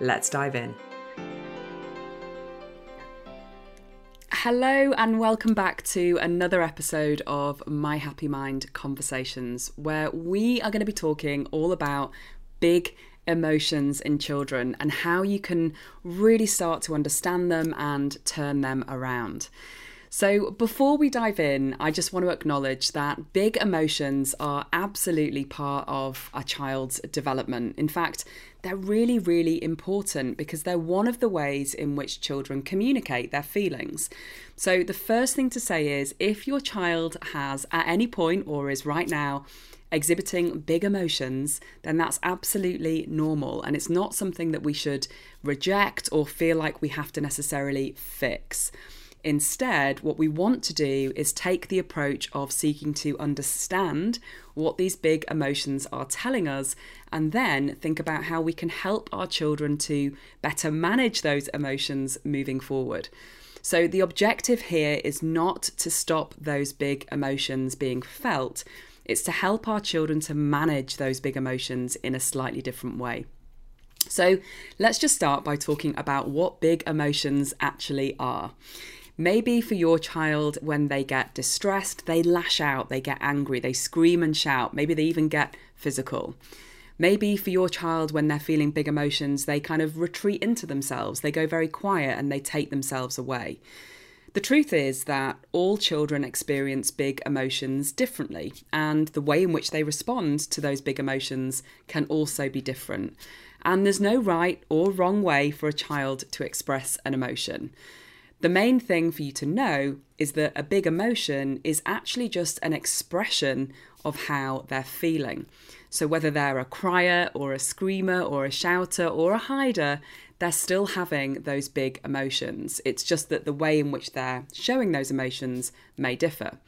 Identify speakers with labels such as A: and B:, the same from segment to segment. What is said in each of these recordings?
A: Let's dive in. Hello, and welcome back to another episode of My Happy Mind Conversations, where we are going to be talking all about big emotions in children and how you can really start to understand them and turn them around. So, before we dive in, I just want to acknowledge that big emotions are absolutely part of a child's development. In fact, they're really, really important because they're one of the ways in which children communicate their feelings. So, the first thing to say is if your child has at any point or is right now exhibiting big emotions, then that's absolutely normal. And it's not something that we should reject or feel like we have to necessarily fix. Instead, what we want to do is take the approach of seeking to understand what these big emotions are telling us and then think about how we can help our children to better manage those emotions moving forward. So, the objective here is not to stop those big emotions being felt, it's to help our children to manage those big emotions in a slightly different way. So, let's just start by talking about what big emotions actually are. Maybe for your child, when they get distressed, they lash out, they get angry, they scream and shout, maybe they even get physical. Maybe for your child, when they're feeling big emotions, they kind of retreat into themselves, they go very quiet and they take themselves away. The truth is that all children experience big emotions differently, and the way in which they respond to those big emotions can also be different. And there's no right or wrong way for a child to express an emotion. The main thing for you to know is that a big emotion is actually just an expression of how they're feeling. So, whether they're a crier or a screamer or a shouter or a hider, they're still having those big emotions. It's just that the way in which they're showing those emotions may differ.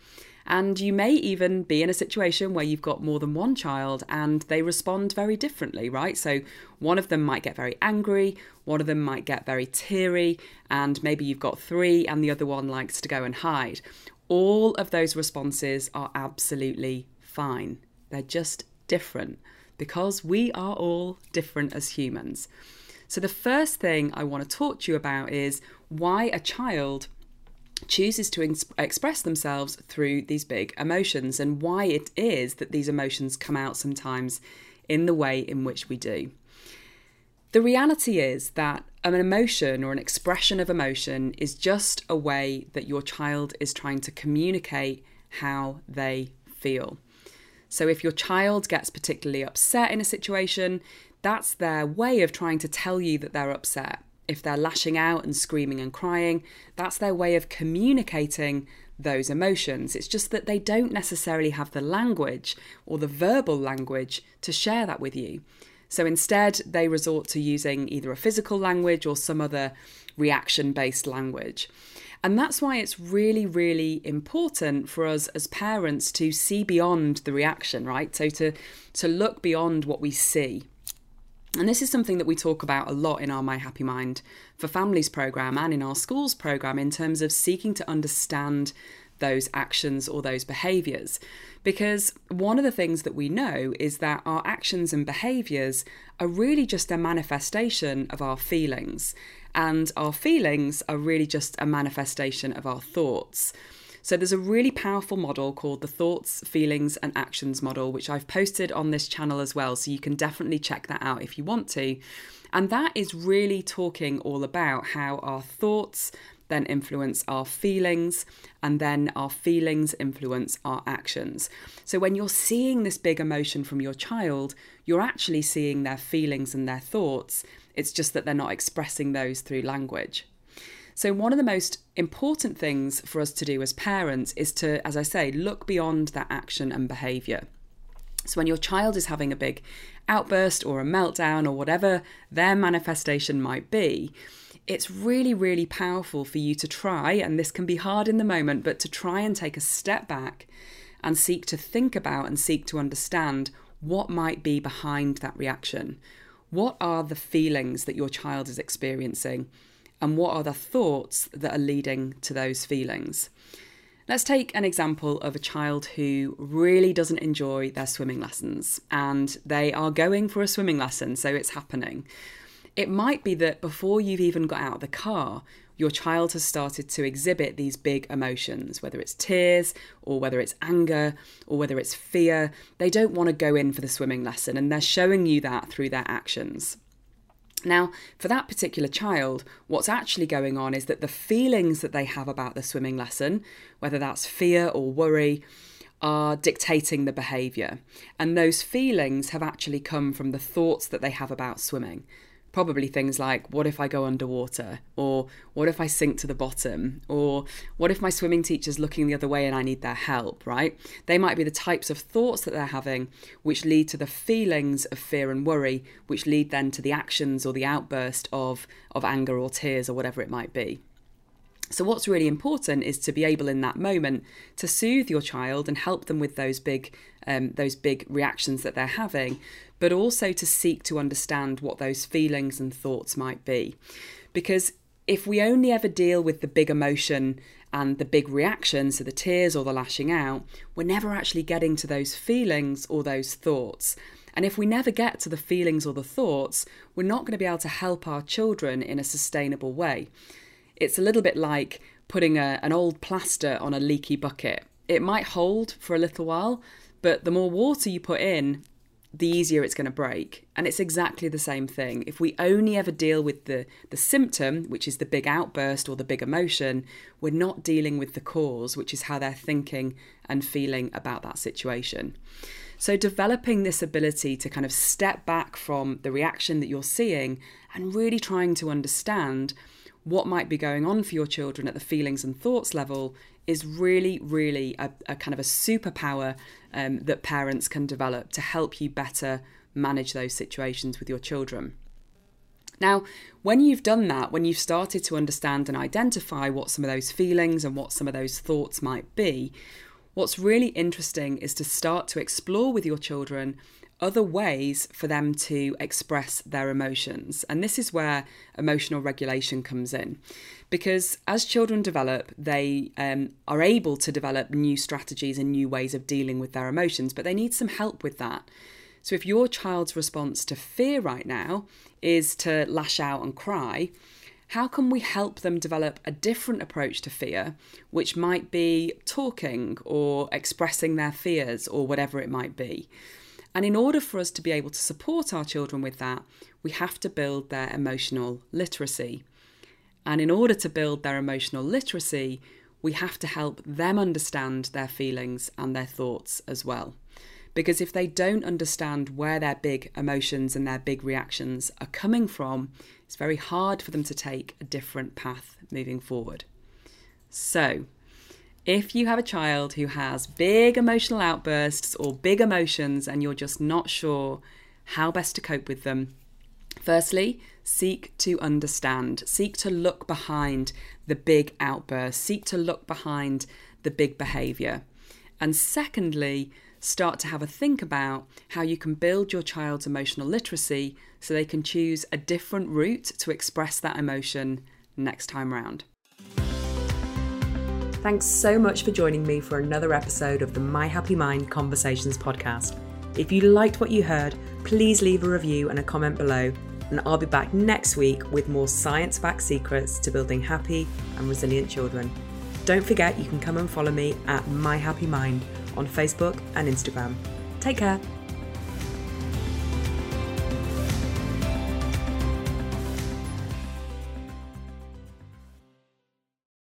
A: And you may even be in a situation where you've got more than one child and they respond very differently, right? So one of them might get very angry, one of them might get very teary, and maybe you've got three and the other one likes to go and hide. All of those responses are absolutely fine. They're just different because we are all different as humans. So, the first thing I want to talk to you about is why a child chooses to express themselves through these big emotions and why it is that these emotions come out sometimes in the way in which we do. The reality is that an emotion or an expression of emotion is just a way that your child is trying to communicate how they feel. So, if your child gets particularly upset in a situation, that's their way of trying to tell you that they're upset if they're lashing out and screaming and crying, that's their way of communicating those emotions. It's just that they don't necessarily have the language or the verbal language to share that with you. So instead, they resort to using either a physical language or some other reaction based language. And that's why it's really, really important for us as parents to see beyond the reaction, right? So to, to look beyond what we see and this is something that we talk about a lot in our My Happy Mind for Families program and in our schools program in terms of seeking to understand those actions or those behaviors. Because one of the things that we know is that our actions and behaviors are really just a manifestation of our feelings, and our feelings are really just a manifestation of our thoughts. So there's a really powerful model called the Thoughts, Feelings, and Actions model, which I've posted on this channel as well. So you can definitely check that out if you want to. And that is really talking all about how our thoughts then influence our feelings, and then our feelings influence our actions. So, when you're seeing this big emotion from your child, you're actually seeing their feelings and their thoughts. It's just that they're not expressing those through language. So, one of the most important things for us to do as parents is to, as I say, look beyond that action and behaviour. So, when your child is having a big outburst or a meltdown or whatever their manifestation might be, it's really, really powerful for you to try, and this can be hard in the moment, but to try and take a step back and seek to think about and seek to understand what might be behind that reaction. What are the feelings that your child is experiencing? And what are the thoughts that are leading to those feelings? Let's take an example of a child who really doesn't enjoy their swimming lessons and they are going for a swimming lesson, so it's happening. It might be that before you've even got out of the car, your child has started to exhibit these big emotions, whether it's tears or whether it's anger or whether it's fear. They don't want to go in for the swimming lesson and they're showing you that through their actions. Now, for that particular child, what's actually going on is that the feelings that they have about the swimming lesson, whether that's fear or worry, are dictating the behaviour. And those feelings have actually come from the thoughts that they have about swimming probably things like what if I go underwater? Or what if I sink to the bottom? Or what if my swimming teacher's looking the other way and I need their help, right? They might be the types of thoughts that they're having which lead to the feelings of fear and worry, which lead then to the actions or the outburst of, of anger or tears or whatever it might be. So, what's really important is to be able in that moment to soothe your child and help them with those big, um, those big reactions that they're having, but also to seek to understand what those feelings and thoughts might be. Because if we only ever deal with the big emotion and the big reaction, so the tears or the lashing out, we're never actually getting to those feelings or those thoughts. And if we never get to the feelings or the thoughts, we're not going to be able to help our children in a sustainable way. It's a little bit like putting a, an old plaster on a leaky bucket. It might hold for a little while, but the more water you put in, the easier it's going to break. And it's exactly the same thing. If we only ever deal with the, the symptom, which is the big outburst or the big emotion, we're not dealing with the cause, which is how they're thinking and feeling about that situation. So, developing this ability to kind of step back from the reaction that you're seeing and really trying to understand what might be going on for your children at the feelings and thoughts level is really, really a, a kind of a superpower um, that parents can develop to help you better manage those situations with your children. Now, when you've done that, when you've started to understand and identify what some of those feelings and what some of those thoughts might be, what's really interesting is to start to explore with your children other ways for them to express their emotions. And this is where emotional regulation comes in. Because as children develop, they um, are able to develop new strategies and new ways of dealing with their emotions, but they need some help with that. So if your child's response to fear right now is to lash out and cry, how can we help them develop a different approach to fear, which might be talking or expressing their fears or whatever it might be? And in order for us to be able to support our children with that, we have to build their emotional literacy. And in order to build their emotional literacy, we have to help them understand their feelings and their thoughts as well. Because if they don't understand where their big emotions and their big reactions are coming from, it's very hard for them to take a different path moving forward. So, if you have a child who has big emotional outbursts or big emotions and you're just not sure how best to cope with them, firstly, seek to understand, seek to look behind the big outburst, seek to look behind the big behaviour. And secondly, start to have a think about how you can build your child's emotional literacy so they can choose a different route to express that emotion next time round. Thanks so much for joining me for another episode of the My Happy Mind Conversations podcast. If you liked what you heard, please leave a review and a comment below, and I'll be back next week with more science backed secrets to building happy and resilient children. Don't forget you can come and follow me at My Happy Mind on Facebook and Instagram. Take care.